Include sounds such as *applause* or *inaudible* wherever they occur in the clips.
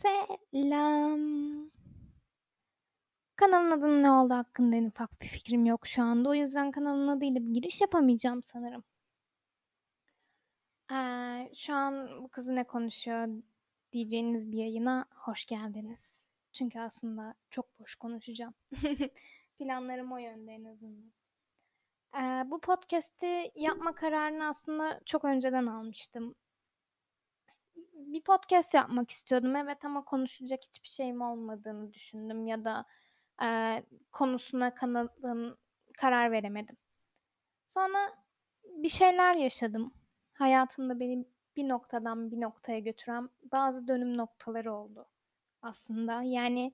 Selam. Kanalın adının ne olduğu hakkında en ufak bir fikrim yok şu anda. O yüzden kanalın adıyla bir giriş yapamayacağım sanırım. Eee, şu an bu kız ne konuşuyor diyeceğiniz bir yayına hoş geldiniz. Çünkü aslında çok boş konuşacağım. *laughs* Planlarım o yönde en azından. Eee, bu podcast'i yapma kararını aslında çok önceden almıştım. Bir podcast yapmak istiyordum evet ama konuşacak hiçbir şeyim olmadığını düşündüm ya da eee, konusuna kanalın karar veremedim. Sonra bir şeyler yaşadım. Hayatımda beni bir noktadan bir noktaya götüren bazı dönüm noktaları oldu aslında. Yani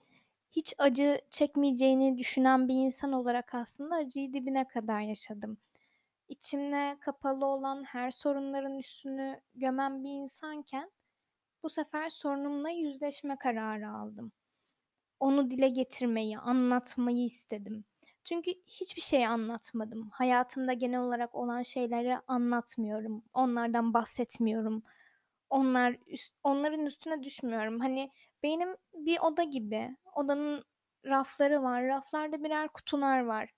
hiç acı çekmeyeceğini düşünen bir insan olarak aslında acıyı dibine kadar yaşadım. İçimde kapalı olan her sorunların üstünü gömen bir insanken bu sefer sorunumla yüzleşme kararı aldım. Onu dile getirmeyi, anlatmayı istedim. Çünkü hiçbir şey anlatmadım. Hayatımda genel olarak olan şeyleri anlatmıyorum. Onlardan bahsetmiyorum. Onlar onların üstüne düşmüyorum. Hani benim bir oda gibi. Odanın rafları var. Raflarda birer kutular var.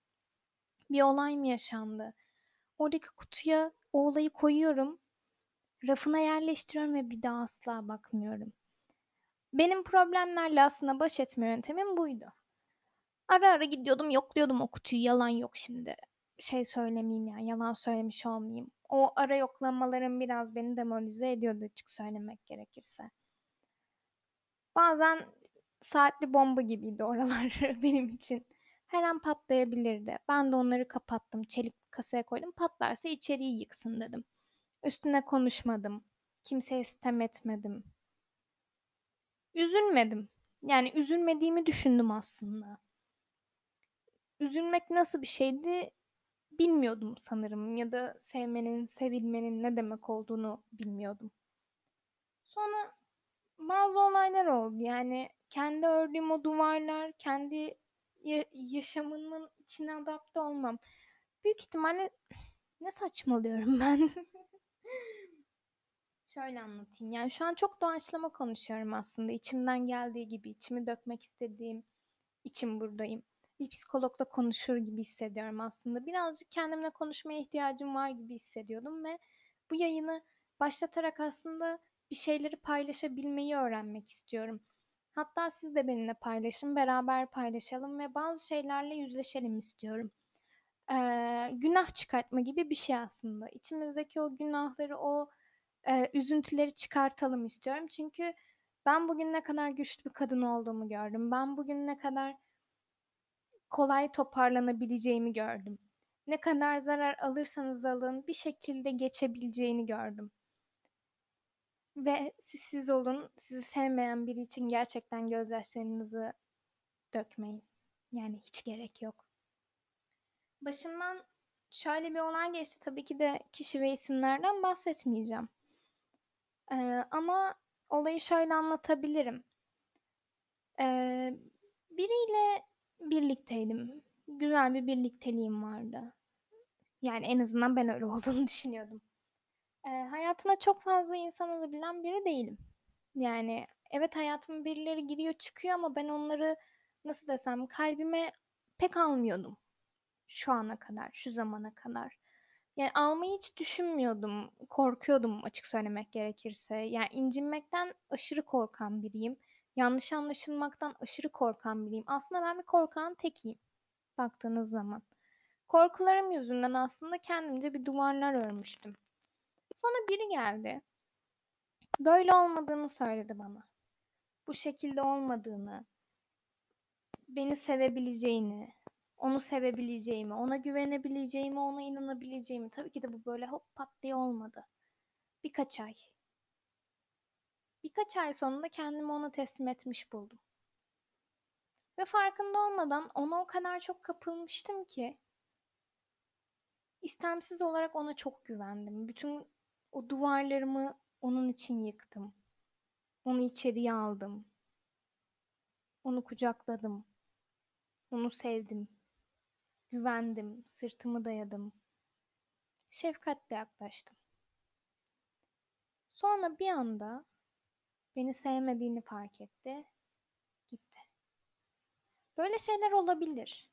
Bir olay mı yaşandı? Oradaki kutuya o olayı koyuyorum. Rafına yerleştiriyorum ve bir daha asla bakmıyorum. Benim problemlerle aslında baş etme yöntemim buydu. Ara ara gidiyordum, yokluyordum o kutuyu. Yalan yok şimdi. Şey söylemeyeyim yani, yalan söylemiş olmayayım. O ara yoklamalarım biraz beni demoralize ediyordu açık söylemek gerekirse. Bazen saatli bomba gibiydi oralar *laughs* benim için. Her an patlayabilirdi. Ben de onları kapattım, çelik kasaya koydum. Patlarsa içeriği yıksın dedim. Üstüne konuşmadım. Kimseye sitem etmedim. Üzülmedim. Yani üzülmediğimi düşündüm aslında. Üzülmek nasıl bir şeydi bilmiyordum sanırım ya da sevmenin, sevilmenin ne demek olduğunu bilmiyordum. Sonra bazı olaylar oldu. Yani kendi ördüğüm o duvarlar, kendi ya- yaşamının içine adapte olmam. Büyük ihtimalle ne saçmalıyorum ben. *laughs* Şöyle anlatayım. Yani şu an çok doğaçlama konuşuyorum aslında. İçimden geldiği gibi, içimi dökmek istediğim için buradayım. Bir psikologla konuşur gibi hissediyorum aslında. Birazcık kendimle konuşmaya ihtiyacım var gibi hissediyordum ve bu yayını başlatarak aslında bir şeyleri paylaşabilmeyi öğrenmek istiyorum. Hatta siz de benimle paylaşın, beraber paylaşalım ve bazı şeylerle yüzleşelim istiyorum. Ee, günah çıkartma gibi bir şey aslında. İçimizdeki o günahları, o e, üzüntüleri çıkartalım istiyorum. Çünkü ben bugün ne kadar güçlü bir kadın olduğumu gördüm. Ben bugün ne kadar kolay toparlanabileceğimi gördüm. Ne kadar zarar alırsanız alın bir şekilde geçebileceğini gördüm. Ve siz siz olun, sizi sevmeyen biri için gerçekten gözyaşlarınızı dökmeyin. Yani hiç gerek yok. Başımdan şöyle bir olay geçti. Tabii ki de kişi ve isimlerden bahsetmeyeceğim. Ee, ama olayı şöyle anlatabilirim. Ee, biriyle birlikteydim. Güzel bir birlikteliğim vardı. Yani en azından ben öyle *laughs* olduğunu düşünüyordum. Ee, hayatına çok fazla insan alabilen biri değilim. Yani evet hayatıma birileri giriyor çıkıyor ama ben onları nasıl desem kalbime pek almıyordum. Şu ana kadar, şu zamana kadar. Yani almayı hiç düşünmüyordum. Korkuyordum açık söylemek gerekirse. Yani incinmekten aşırı korkan biriyim. Yanlış anlaşılmaktan aşırı korkan biriyim. Aslında ben bir korkan tekiyim baktığınız zaman. Korkularım yüzünden aslında kendimce bir duvarlar örmüştüm. Sonra biri geldi. Böyle olmadığını söyledi bana. Bu şekilde olmadığını, beni sevebileceğini, onu sevebileceğimi, ona güvenebileceğimi, ona inanabileceğimi. Tabii ki de bu böyle hop pat diye olmadı. Birkaç ay. Birkaç ay sonunda kendimi ona teslim etmiş buldum. Ve farkında olmadan ona o kadar çok kapılmıştım ki istemsiz olarak ona çok güvendim. Bütün o duvarlarımı onun için yıktım. Onu içeriye aldım. Onu kucakladım. Onu sevdim. Güvendim, sırtımı dayadım. Şefkatle yaklaştım. Sonra bir anda Beni sevmediğini fark etti. Gitti. Böyle şeyler olabilir.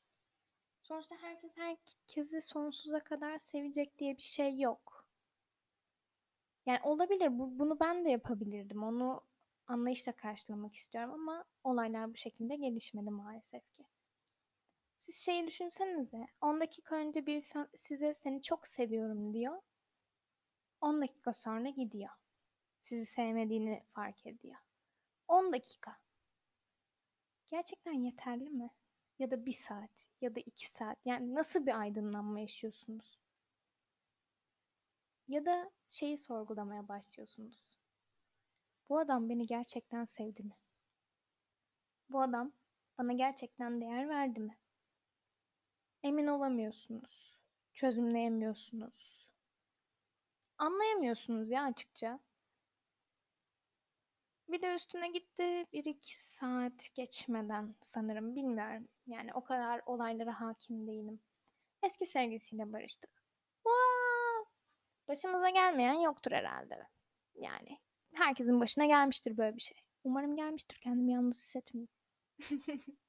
Sonuçta herkes herkesi sonsuza kadar sevecek diye bir şey yok. Yani olabilir. Bu, bunu ben de yapabilirdim. Onu anlayışla karşılamak istiyorum ama olaylar bu şekilde gelişmedi maalesef ki. Siz şeyi düşünsenize. 10 dakika önce biri size seni çok seviyorum diyor. 10 dakika sonra gidiyor. Sizi sevmediğini fark ediyor. 10 dakika. Gerçekten yeterli mi? Ya da bir saat ya da iki saat. Yani nasıl bir aydınlanma yaşıyorsunuz? Ya da şeyi sorgulamaya başlıyorsunuz. Bu adam beni gerçekten sevdi mi? Bu adam bana gerçekten değer verdi mi? Emin olamıyorsunuz. Çözümleyemiyorsunuz. Anlayamıyorsunuz ya açıkça. Bir de üstüne gitti bir iki saat geçmeden sanırım bilmiyorum. Yani o kadar olaylara hakim değilim. Eski sevgilisiyle barıştık. Wow! Başımıza gelmeyen yoktur herhalde. Yani herkesin başına gelmiştir böyle bir şey. Umarım gelmiştir. Kendimi yalnız hissetmeyeyim. *laughs*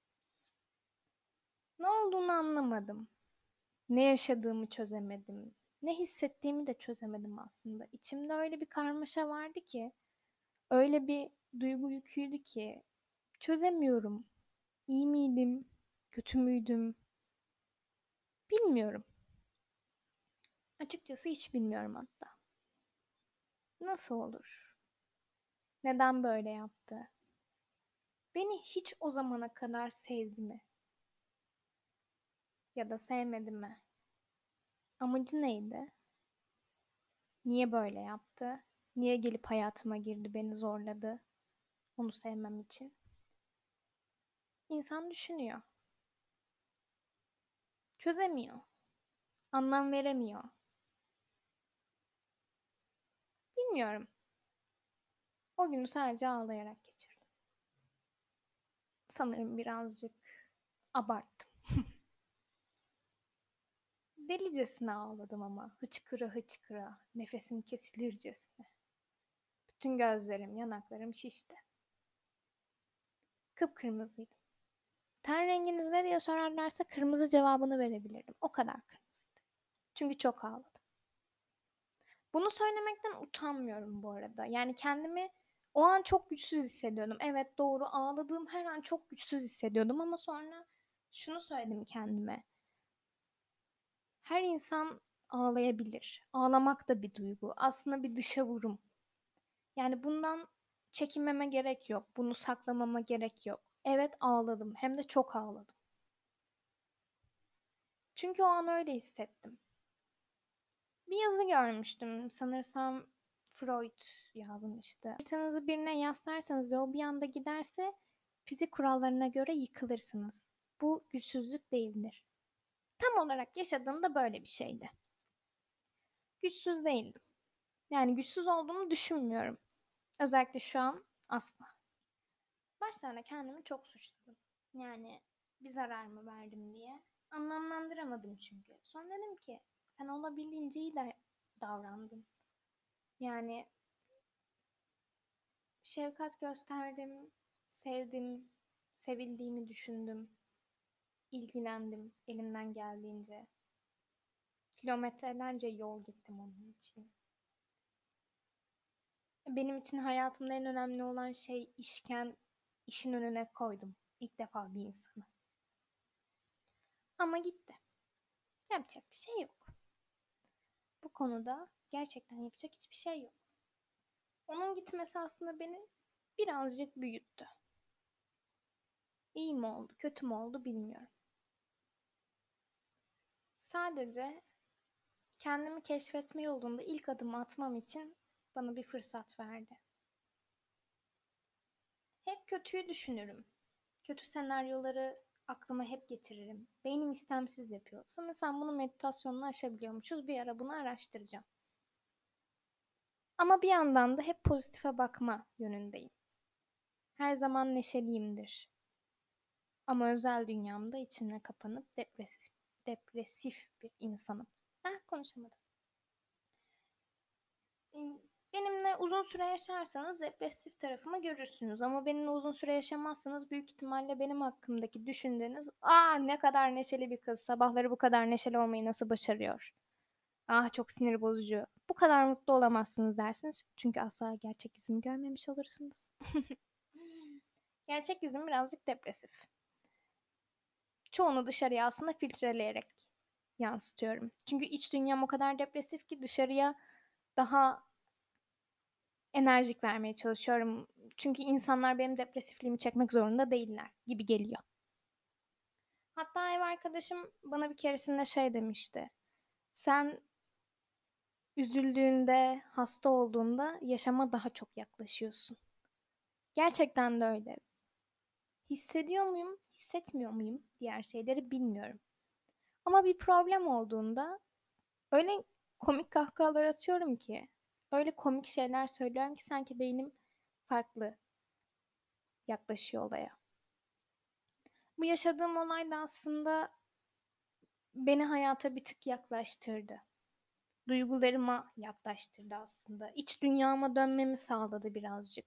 ne olduğunu anlamadım. Ne yaşadığımı çözemedim. Ne hissettiğimi de çözemedim aslında. İçimde öyle bir karmaşa vardı ki öyle bir duygu yüküydü ki çözemiyorum. İyi miydim? Kötü müydüm? Bilmiyorum. Açıkçası hiç bilmiyorum hatta. Nasıl olur? Neden böyle yaptı? Beni hiç o zamana kadar sevdi mi? Ya da sevmedi mi? Amacı neydi? Niye böyle yaptı? Niye gelip hayatıma girdi, beni zorladı? Onu sevmem için. İnsan düşünüyor. Çözemiyor. Anlam veremiyor. Bilmiyorum. O günü sadece ağlayarak geçirdim. Sanırım birazcık abarttım. Delicesine ağladım ama hıçkıra hıçkıra, nefesim kesilircesine. Bütün gözlerim, yanaklarım şişti. Kıpkırmızıydım. Ten renginiz ne diye sorarlarsa kırmızı cevabını verebilirdim. O kadar kırmızıydı. Çünkü çok ağladım. Bunu söylemekten utanmıyorum bu arada. Yani kendimi o an çok güçsüz hissediyordum. Evet doğru ağladığım her an çok güçsüz hissediyordum ama sonra şunu söyledim kendime. Her insan ağlayabilir. Ağlamak da bir duygu. Aslında bir dışa vurum. Yani bundan çekinmeme gerek yok. Bunu saklamama gerek yok. Evet ağladım. Hem de çok ağladım. Çünkü o an öyle hissettim. Bir yazı görmüştüm. Sanırsam Freud yazmıştı. Haritanızı birine yaslarsanız ve o bir anda giderse fizik kurallarına göre yıkılırsınız. Bu güçsüzlük değildir. Tam olarak yaşadığım da böyle bir şeydi. Güçsüz değildim. Yani güçsüz olduğumu düşünmüyorum. Özellikle şu an asla. Başlarda kendimi çok suçladım. Yani bir zarar mı verdim diye. Anlamlandıramadım çünkü. Sonra dedim ki sen olabildiğince iyi de davrandın. Yani şefkat gösterdim, sevdim, sevildiğimi düşündüm, ilgilendim elimden geldiğince. Kilometrelerce yol gittim onun için. Benim için hayatımda en önemli olan şey işken işin önüne koydum. İlk defa bir insanı. Ama gitti. Yapacak bir şey yok. Bu konuda gerçekten yapacak hiçbir şey yok. Onun gitmesi aslında beni birazcık büyüttü. İyi mi oldu, kötü mü oldu bilmiyorum. Sadece kendimi keşfetme yolunda ilk adımı atmam için bana bir fırsat verdi. Hep kötüyü düşünürüm. Kötü senaryoları aklıma hep getiririm. Beynim istemsiz yapıyor. Sanırsam bunu meditasyonla aşabiliyormuşuz. Bir ara bunu araştıracağım. Ama bir yandan da hep pozitife bakma yönündeyim. Her zaman neşeliyimdir. Ama özel dünyamda içimle kapanıp depresif, depresif bir insanım. Heh konuşamadım Benimle uzun süre yaşarsanız depresif tarafımı görürsünüz ama benimle uzun süre yaşamazsanız büyük ihtimalle benim hakkımdaki düşündüğünüz aa ne kadar neşeli bir kız sabahları bu kadar neşeli olmayı nasıl başarıyor? Ah çok sinir bozucu. Bu kadar mutlu olamazsınız dersiniz. Çünkü asla gerçek yüzümü görmemiş olursunuz. *laughs* gerçek yüzüm birazcık depresif. Çoğunu dışarıya aslında filtreleyerek yansıtıyorum. Çünkü iç dünyam o kadar depresif ki dışarıya daha enerjik vermeye çalışıyorum. Çünkü insanlar benim depresifliğimi çekmek zorunda değiller gibi geliyor. Hatta ev arkadaşım bana bir keresinde şey demişti. Sen üzüldüğünde, hasta olduğunda yaşama daha çok yaklaşıyorsun. Gerçekten de öyle. Hissediyor muyum, hissetmiyor muyum diğer şeyleri bilmiyorum. Ama bir problem olduğunda öyle komik kahkahalar atıyorum ki, öyle komik şeyler söylüyorum ki sanki beynim farklı yaklaşıyor olaya. Bu yaşadığım olay da aslında beni hayata bir tık yaklaştırdı. Duygularıma yaklaştırdı aslında. İç dünyama dönmemi sağladı birazcık.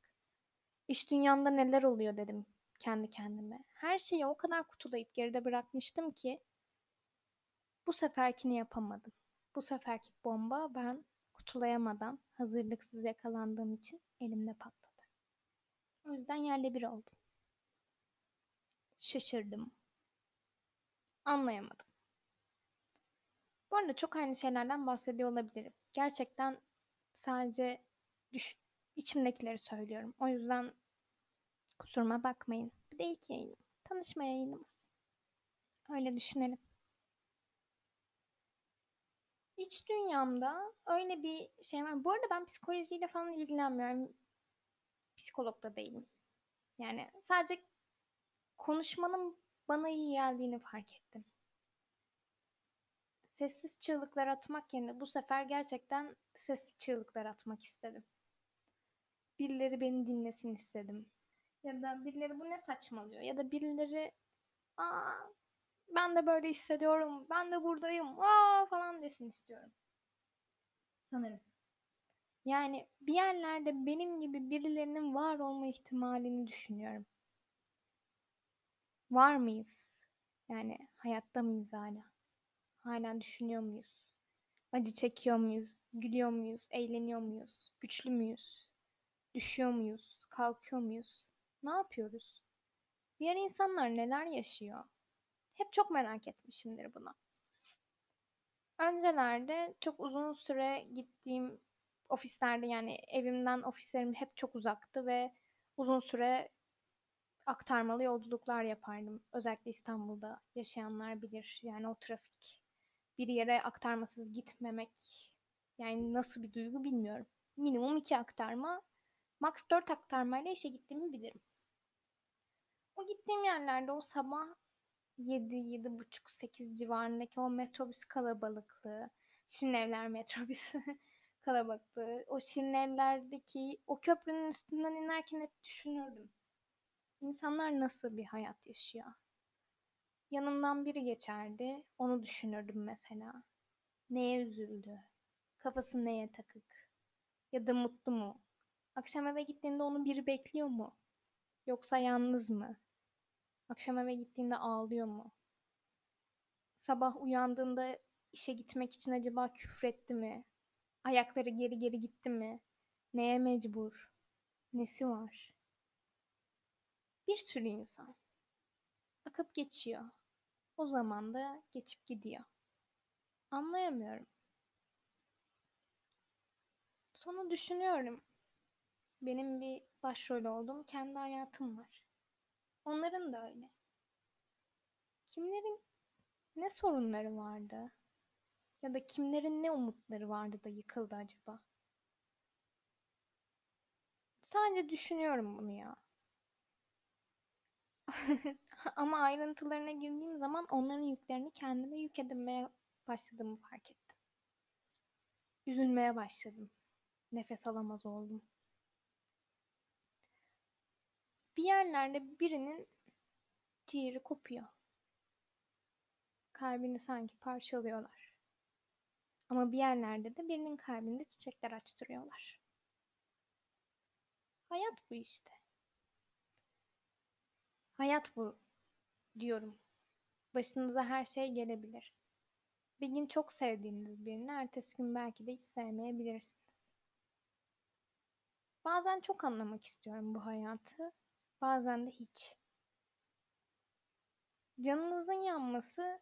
İç dünyamda neler oluyor dedim kendi kendime. Her şeyi o kadar kutulayıp geride bırakmıştım ki bu seferkini yapamadım. Bu seferki bomba ben kutulayamadan hazırlıksız yakalandığım için elimde patladı. O yüzden yerle bir oldum. Şaşırdım. Anlayamadım. Bu arada çok aynı şeylerden bahsediyor olabilirim. Gerçekten sadece düş içimdekileri söylüyorum. O yüzden kusuruma bakmayın. Bir de ilk yayınım. Tanışma yayınımız. Öyle düşünelim. İç dünyamda öyle bir şey var. Bu arada ben psikolojiyle falan ilgilenmiyorum. Psikolog da değilim. Yani sadece konuşmanın bana iyi geldiğini fark ettim. Sessiz çığlıklar atmak yerine bu sefer gerçekten sessiz çığlıklar atmak istedim. Birileri beni dinlesin istedim. Ya da birileri bu ne saçmalıyor ya da birileri aa ben de böyle hissediyorum, ben de buradayım, aa falan desin istiyorum. Sanırım. Yani bir yerlerde benim gibi birilerinin var olma ihtimalini düşünüyorum. Var mıyız? Yani hayatta mıyız hala? Hala düşünüyor muyuz? Acı çekiyor muyuz? Gülüyor muyuz? Eğleniyor muyuz? Güçlü müyüz? Düşüyor muyuz? Kalkıyor muyuz? Ne yapıyoruz? Diğer insanlar neler yaşıyor? Hep çok merak etmişimdir bunu. Öncelerde çok uzun süre gittiğim ofislerde yani evimden ofislerim hep çok uzaktı ve uzun süre aktarmalı yolculuklar yapardım. Özellikle İstanbul'da yaşayanlar bilir. Yani o trafik bir yere aktarmasız gitmemek yani nasıl bir duygu bilmiyorum. Minimum iki aktarma, max dört aktarmayla işe gittiğimi bilirim. O gittiğim yerlerde o sabah 7, 7 buçuk 8 civarındaki o metrobüs kalabalıklığı, Şirinevler metrobüsü *laughs* kalabalıklığı, o Şirinevler'deki o köprünün üstünden inerken hep düşünürdüm. İnsanlar nasıl bir hayat yaşıyor? Yanımdan biri geçerdi, onu düşünürdüm mesela. Neye üzüldü? Kafası neye takık? Ya da mutlu mu? Akşam eve gittiğinde onu biri bekliyor mu? Yoksa yalnız mı? Akşam eve gittiğinde ağlıyor mu? Sabah uyandığında işe gitmek için acaba küfretti mi? Ayakları geri geri gitti mi? Neye mecbur? Nesi var? Bir sürü insan. Akıp geçiyor. O zaman da geçip gidiyor. Anlayamıyorum. Sonra düşünüyorum. Benim bir başrol olduğum kendi hayatım var. Onların da öyle. Kimlerin ne sorunları vardı? Ya da kimlerin ne umutları vardı da yıkıldı acaba? Sadece düşünüyorum bunu ya. *laughs* Ama ayrıntılarına girdiğim zaman onların yüklerini kendime yük edinmeye başladığımı fark ettim. Üzülmeye başladım. Nefes alamaz oldum. Bir yerlerde birinin ciğeri kopuyor. Kalbini sanki parçalıyorlar. Ama bir yerlerde de birinin kalbinde çiçekler açtırıyorlar. Hayat bu işte. Hayat bu diyorum. Başınıza her şey gelebilir. Bir gün çok sevdiğiniz birini ertesi gün belki de hiç sevmeyebilirsiniz. Bazen çok anlamak istiyorum bu hayatı, bazen de hiç. Canınızın yanması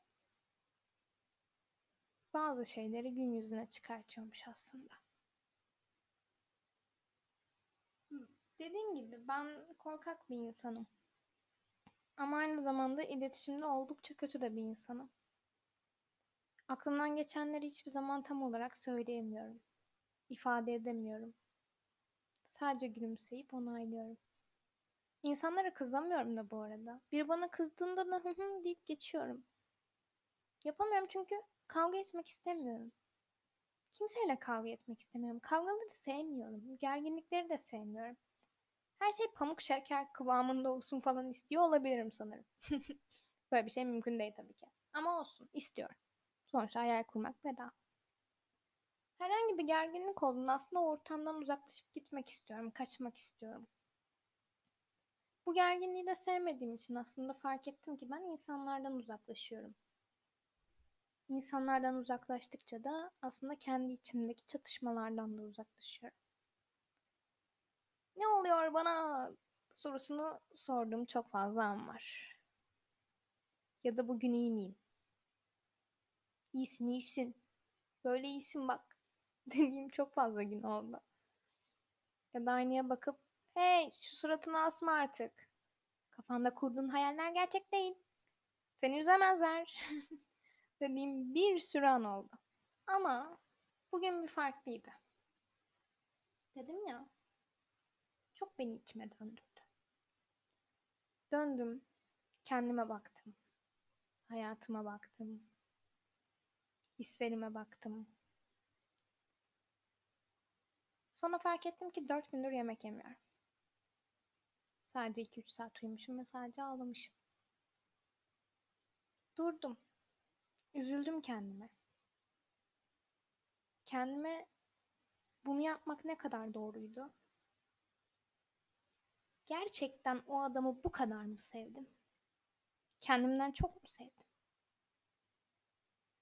bazı şeyleri gün yüzüne çıkartıyormuş aslında. Dediğim gibi ben korkak bir insanım. Ama aynı zamanda iletişimde oldukça kötü de bir insanım. Aklımdan geçenleri hiçbir zaman tam olarak söyleyemiyorum. İfade edemiyorum. Sadece gülümseyip onaylıyorum. İnsanlara kızamıyorum da bu arada. Bir bana kızdığında da hı hı deyip geçiyorum. Yapamıyorum çünkü kavga etmek istemiyorum. Kimseyle kavga etmek istemiyorum. Kavgaları sevmiyorum. Gerginlikleri de sevmiyorum. Her şey pamuk şeker kıvamında olsun falan istiyor olabilirim sanırım. *laughs* Böyle bir şey mümkün değil tabii ki. Ama olsun, istiyorum. Sonuçta hayal kurmak bedava. Herhangi bir gerginlik olduğunda aslında ortamdan uzaklaşıp gitmek istiyorum, kaçmak istiyorum. Bu gerginliği de sevmediğim için aslında fark ettim ki ben insanlardan uzaklaşıyorum. İnsanlardan uzaklaştıkça da aslında kendi içimdeki çatışmalardan da uzaklaşıyorum. Ne oluyor bana sorusunu sorduğum çok fazla an var. Ya da bugün iyi miyim? İyisin iyisin. Böyle iyisin bak. *laughs* Dediğim çok fazla gün oldu. Ya da aynaya bakıp hey şu suratını asma artık. Kafanda kurduğun hayaller gerçek değil. Seni üzemezler. *laughs* Dediğim bir sürü an oldu. Ama bugün bir farklıydı. Dedim ya çok beni içime döndürdü. Döndüm, kendime baktım. Hayatıma baktım. Hislerime baktım. Sonra fark ettim ki dört gündür yemek yemiyorum. Sadece iki üç saat uyumuşum ve sadece ağlamışım. Durdum. Üzüldüm kendime. Kendime bunu yapmak ne kadar doğruydu? Gerçekten o adamı bu kadar mı sevdim? Kendimden çok mu sevdim?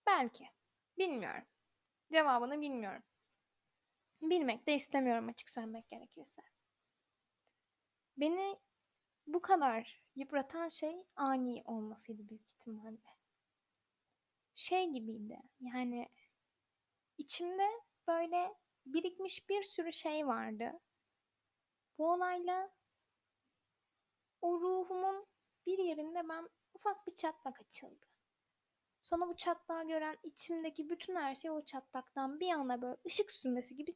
Belki. Bilmiyorum. Cevabını bilmiyorum. Bilmek de istemiyorum açık söylemek gerekirse. Beni bu kadar yıpratan şey ani olmasıydı büyük ihtimalle. Şey gibiydi. Yani içimde böyle birikmiş bir sürü şey vardı. Bu olayla o ruhumun bir yerinde ben ufak bir çatlak açıldı. Sonra bu çatlağı gören içimdeki bütün her şey o çatlaktan bir anda böyle ışık sürmesi gibi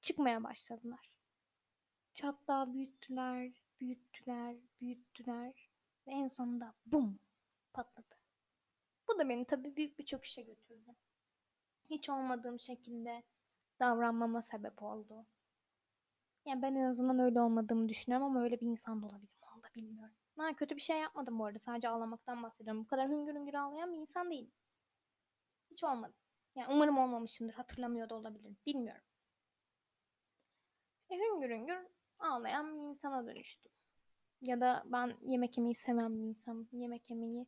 çıkmaya başladılar. Çatlağı büyüttüler, büyüttüler, büyüttüler ve en sonunda bum patladı. Bu da beni tabii büyük bir çöküşe götürdü. Hiç olmadığım şekilde davranmama sebep oldu. Yani ben en azından öyle olmadığımı düşünüyorum ama öyle bir insan da olabilirim. Onu da bilmiyorum. Ha, kötü bir şey yapmadım bu arada. Sadece ağlamaktan bahsediyorum. Bu kadar hüngür hüngür ağlayan bir insan değilim. Hiç olmadı. Yani umarım olmamışımdır. Hatırlamıyor da olabilirim. Bilmiyorum. İşte hüngür hüngür ağlayan bir insana dönüştüm. Ya da ben yemek yemeyi seven bir insanım. Yemek yemeyi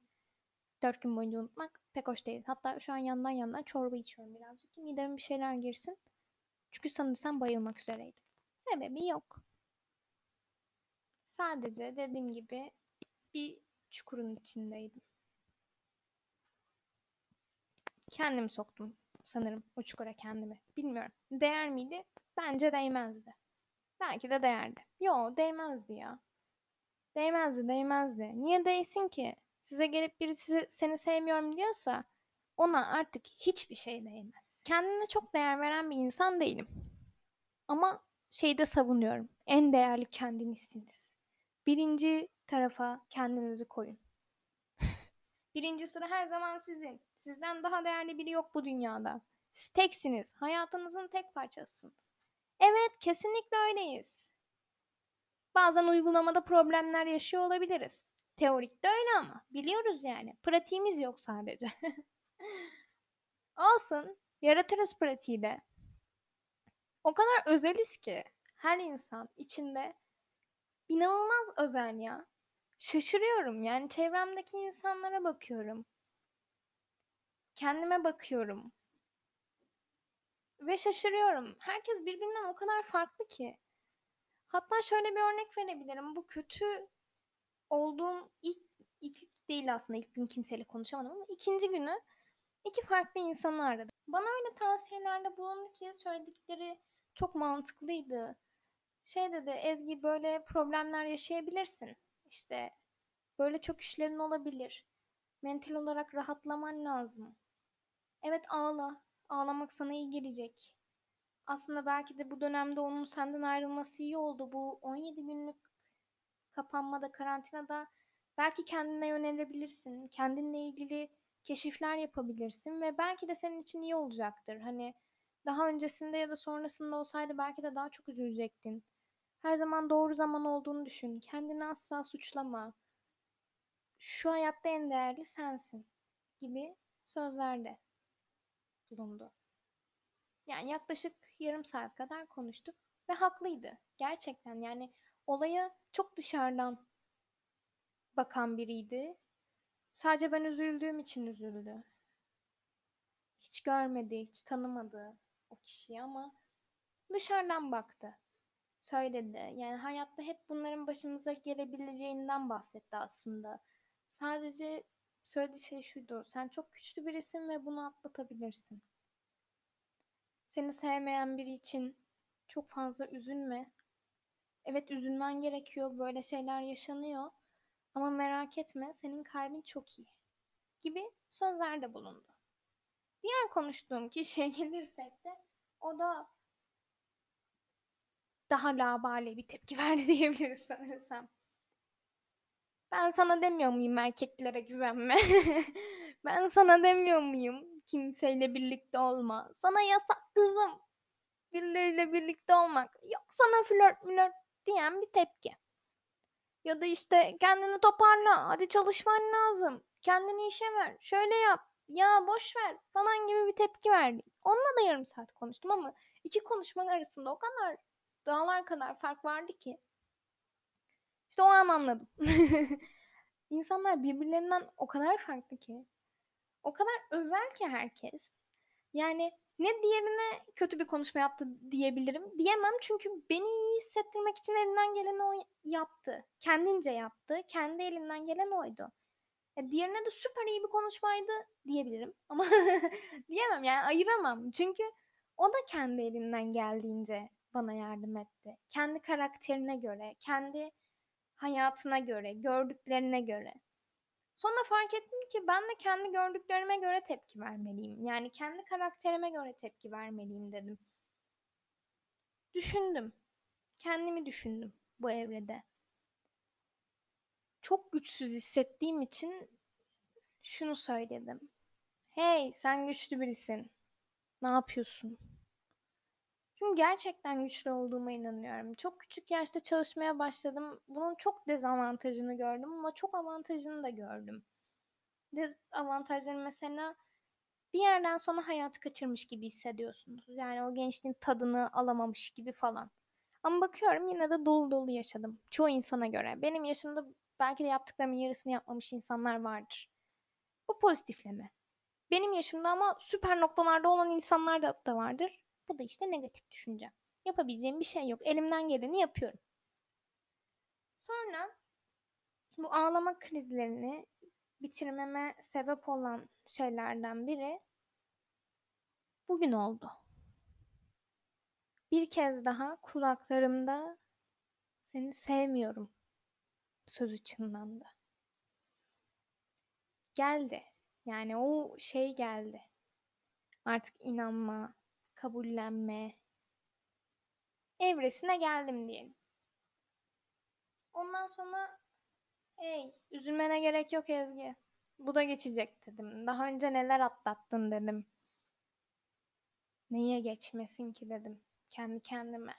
dört gün boyunca unutmak pek hoş değil. Hatta şu an yandan yandan çorba içiyorum birazcık. Mideme bir şeyler girsin. Çünkü sanırsam bayılmak üzereydim. Sebebi yok. Sadece dediğim gibi bir çukurun içindeydim. Kendim soktum sanırım o çukura kendimi. Bilmiyorum. Değer miydi? Bence değmezdi. Belki de değerdi. Yo değmezdi ya. Değmezdi değmezdi. Niye değsin ki? Size gelip birisi seni sevmiyorum diyorsa ona artık hiçbir şey değmez. Kendine çok değer veren bir insan değilim. Ama şeyde savunuyorum. En değerli kendinizsiniz. Birinci tarafa kendinizi koyun. *laughs* Birinci sıra her zaman sizin. Sizden daha değerli biri yok bu dünyada. Siz teksiniz. Hayatınızın tek parçasısınız. Evet, kesinlikle öyleyiz. Bazen uygulamada problemler yaşıyor olabiliriz. Teorikte öyle ama. Biliyoruz yani. Pratiğimiz yok sadece. *laughs* Olsun. Yaratırız pratiği de. O kadar özeliz ki her insan içinde inanılmaz özel ya. Şaşırıyorum yani çevremdeki insanlara bakıyorum. Kendime bakıyorum. Ve şaşırıyorum. Herkes birbirinden o kadar farklı ki. Hatta şöyle bir örnek verebilirim. Bu kötü olduğum ilk, ilk değil aslında. İlk gün kimseyle konuşamadım ama ikinci günü iki farklı insanı aradım. Bana öyle tavsiyelerde bulundu ki söyledikleri çok mantıklıydı. Şey dedi Ezgi böyle problemler yaşayabilirsin. İşte böyle çok işlerin olabilir. Mental olarak rahatlaman lazım. Evet ağla. Ağlamak sana iyi gelecek. Aslında belki de bu dönemde onun senden ayrılması iyi oldu. Bu 17 günlük kapanmada, karantinada belki kendine yönelebilirsin. Kendinle ilgili keşifler yapabilirsin ve belki de senin için iyi olacaktır. Hani daha öncesinde ya da sonrasında olsaydı belki de daha çok üzülecektin. Her zaman doğru zaman olduğunu düşün. Kendini asla suçlama. Şu hayatta en değerli sensin gibi sözlerde bulundu. Yani yaklaşık yarım saat kadar konuştuk ve haklıydı. Gerçekten yani olaya çok dışarıdan bakan biriydi. Sadece ben üzüldüğüm için üzüldü. Hiç görmedi, hiç tanımadı o kişiyi ama dışarıdan baktı. Söyledi. Yani hayatta hep bunların başımıza gelebileceğinden bahsetti aslında. Sadece söylediği şey şuydu. Sen çok güçlü birisin ve bunu atlatabilirsin. Seni sevmeyen biri için çok fazla üzülme. Evet üzülmen gerekiyor. Böyle şeyler yaşanıyor. Ama merak etme senin kalbin çok iyi. Gibi sözlerde bulundu. Diğer konuştuğum kişiye gelirsek de o da daha labale bir tepki verdi diyebiliriz sanırsam. Ben sana demiyor muyum erkeklere güvenme? *laughs* ben sana demiyor muyum kimseyle birlikte olma? Sana yasak kızım. Birileriyle birlikte olmak. Yok sana flört flört diyen bir tepki. Ya da işte kendini toparla. Hadi çalışman lazım. Kendini işe ver. Şöyle yap. Ya boş ver falan gibi bir tepki verdi. Onunla da yarım saat konuştum ama iki konuşma arasında o kadar dağlar kadar fark vardı ki. İşte o an anladım. *laughs* İnsanlar birbirlerinden o kadar farklı ki. O kadar özel ki herkes. Yani ne diğerine kötü bir konuşma yaptı diyebilirim. Diyemem çünkü beni iyi hissettirmek için elinden geleni o yaptı. Kendince yaptı. Kendi elinden gelen oydu. Ya diğerine de süper iyi bir konuşmaydı diyebilirim. Ama *laughs* diyemem yani ayıramam. Çünkü o da kendi elinden geldiğince bana yardım etti. Kendi karakterine göre, kendi hayatına göre, gördüklerine göre. Sonra fark ettim ki ben de kendi gördüklerime göre tepki vermeliyim. Yani kendi karakterime göre tepki vermeliyim dedim. Düşündüm. Kendimi düşündüm bu evrede. Çok güçsüz hissettiğim için şunu söyledim. Hey sen güçlü birisin. Ne yapıyorsun? Çünkü gerçekten güçlü olduğuma inanıyorum. Çok küçük yaşta çalışmaya başladım. Bunun çok dezavantajını gördüm ama çok avantajını da gördüm. Dezavantajları mesela bir yerden sonra hayatı kaçırmış gibi hissediyorsunuz. Yani o gençliğin tadını alamamış gibi falan. Ama bakıyorum yine de dolu dolu yaşadım. Çoğu insana göre. Benim yaşımda belki de yaptıklarımın yarısını yapmamış insanlar vardır. Bu pozitifleme. Benim yaşımda ama süper noktalarda olan insanlar da, da vardır. Bu da işte negatif düşünce. Yapabileceğim bir şey yok. Elimden geleni yapıyorum. Sonra bu ağlama krizlerini bitirmeme sebep olan şeylerden biri bugün oldu. Bir kez daha kulaklarımda seni sevmiyorum sözü çınlandı. Geldi. Yani o şey geldi. Artık inanma, kabullenme evresine geldim diyelim. Ondan sonra hey üzülmene gerek yok Ezgi. Bu da geçecek dedim. Daha önce neler atlattın dedim. Neye geçmesin ki dedim kendi kendime.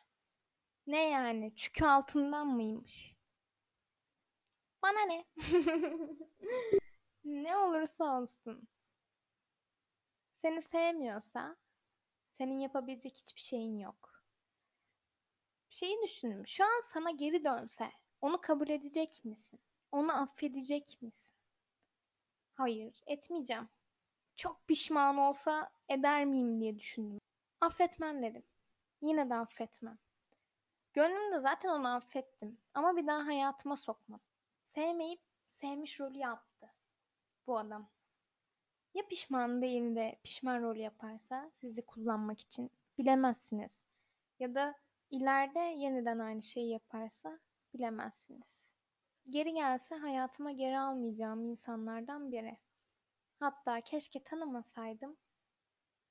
Ne yani? Çükü altından mıymış? Bana ne? *laughs* ne olursa olsun. Seni sevmiyorsa senin yapabilecek hiçbir şeyin yok. Bir şeyi düşünün. Şu an sana geri dönse Onu kabul edecek misin? Onu affedecek misin? Hayır, etmeyeceğim. Çok pişman olsa eder miyim diye düşündüm. Affetmem dedim. Yine de affetmem. Gönlümde zaten onu affettim ama bir daha hayatıma sokmam. Sevmeyip sevmiş rolü yaptı bu adam. Ya pişman değil de pişman rol yaparsa sizi kullanmak için bilemezsiniz. Ya da ileride yeniden aynı şeyi yaparsa bilemezsiniz. Geri gelse hayatıma geri almayacağım insanlardan biri. Hatta keşke tanımasaydım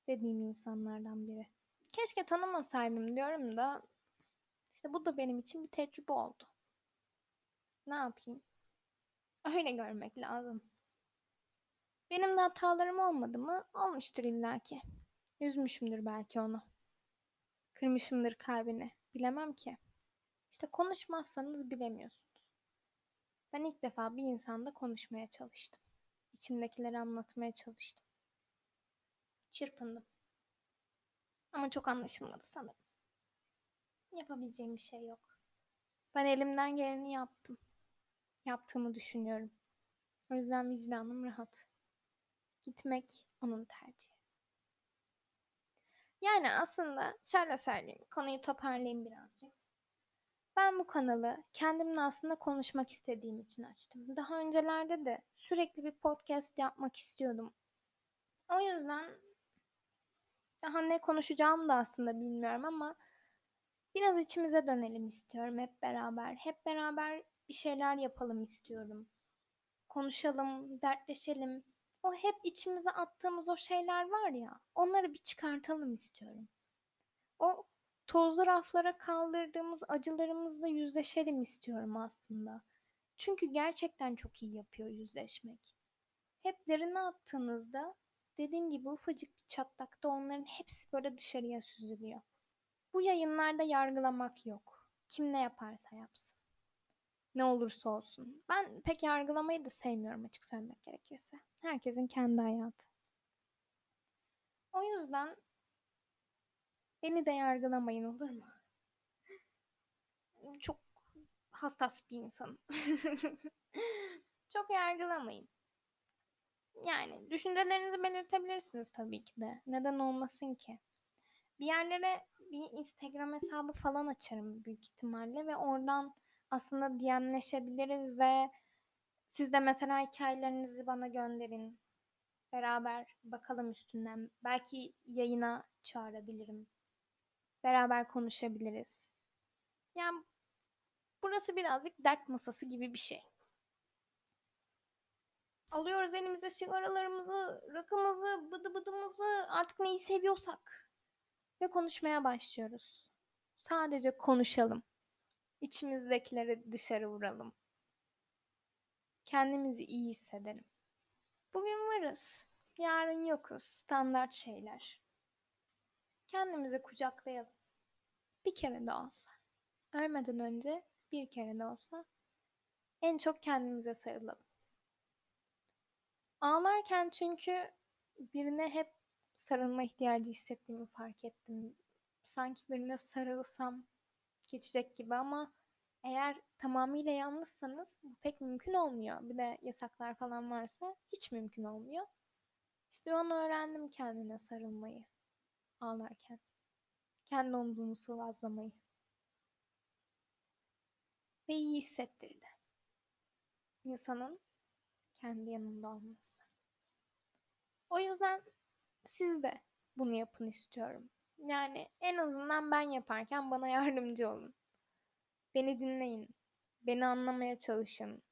dediğim insanlardan biri. Keşke tanımasaydım diyorum da işte bu da benim için bir tecrübe oldu. Ne yapayım? Öyle görmek lazım. Benim de hatalarım olmadı mı? Olmuştur illaki. Üzmüşümdür belki onu. Kırmışımdır kalbini. Bilemem ki. İşte konuşmazsanız bilemiyorsunuz. Ben ilk defa bir insanda konuşmaya çalıştım. İçimdekileri anlatmaya çalıştım. Çırpındım. Ama çok anlaşılmadı sanırım. Yapabileceğim bir şey yok. Ben elimden geleni yaptım. Yaptığımı düşünüyorum. O yüzden vicdanım rahat. Gitmek onun tercihi. Yani aslında şöyle söyleyeyim, konuyu toparlayayım birazcık. Ben bu kanalı kendimle aslında konuşmak istediğim için açtım. Daha öncelerde de sürekli bir podcast yapmak istiyordum. O yüzden daha ne konuşacağımı da aslında bilmiyorum ama biraz içimize dönelim istiyorum hep beraber. Hep beraber bir şeyler yapalım istiyorum. Konuşalım, dertleşelim. O hep içimize attığımız o şeyler var ya, onları bir çıkartalım istiyorum. O tozlu raflara kaldırdığımız acılarımızla yüzleşelim istiyorum aslında. Çünkü gerçekten çok iyi yapıyor yüzleşmek. Hep derine attığınızda dediğim gibi ufacık bir çatlakta onların hepsi böyle dışarıya süzülüyor. Bu yayınlarda yargılamak yok. Kim ne yaparsa yapsın. Ne olursa olsun. Ben pek yargılamayı da sevmiyorum açık söylemek gerekirse. Herkesin kendi hayatı. O yüzden beni de yargılamayın olur mu? *laughs* Çok hassas bir insanım. *laughs* Çok yargılamayın. Yani düşüncelerinizi belirtebilirsiniz tabii ki de. Neden olmasın ki? Bir yerlere bir Instagram hesabı falan açarım büyük ihtimalle ve oradan aslında DM'leşebiliriz ve siz de mesela hikayelerinizi bana gönderin. Beraber bakalım üstünden. Belki yayına çağırabilirim. Beraber konuşabiliriz. Yani burası birazcık dert masası gibi bir şey. Alıyoruz elimize sigaralarımızı, rakımızı, bıdı bıdımızı, artık neyi seviyorsak. Ve konuşmaya başlıyoruz. Sadece konuşalım. İçimizdekileri dışarı vuralım. Kendimizi iyi hissedelim. Bugün varız, yarın yokuz. Standart şeyler. Kendimizi kucaklayalım. Bir kere de olsa. Ölmeden önce bir kere de olsa en çok kendimize sarılalım. Ağlarken çünkü birine hep sarılma ihtiyacı hissettiğimi fark ettim. Sanki birine sarılsam geçecek gibi ama eğer tamamıyla yalnızsanız bu pek mümkün olmuyor. Bir de yasaklar falan varsa hiç mümkün olmuyor. İşte onu öğrendim kendine sarılmayı ağlarken. Kendi omzumu sıvazlamayı. Ve iyi hissettirdi. İnsanın kendi yanında olması. O yüzden siz de bunu yapın istiyorum. Yani en azından ben yaparken bana yardımcı olun. Beni dinleyin. Beni anlamaya çalışın.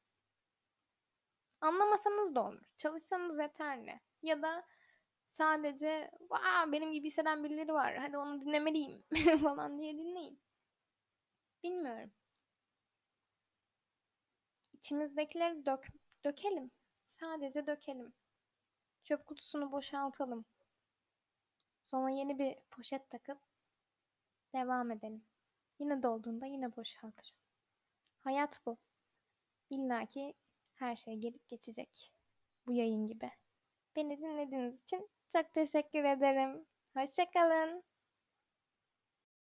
Anlamasanız da olur. Çalışsanız yeterli. Ya da sadece Vaa, benim gibi hisseden birileri var. Hadi onu dinlemeliyim *laughs* falan diye dinleyin. Bilmiyorum. İçimizdekileri dök, dökelim. Sadece dökelim. Çöp kutusunu boşaltalım. Sonra yeni bir poşet takıp devam edelim. Yine dolduğunda yine boşaltırız. Hayat bu. İlla ki her şey gelip geçecek. Bu yayın gibi. Beni dinlediğiniz için çok teşekkür ederim. Hoşçakalın.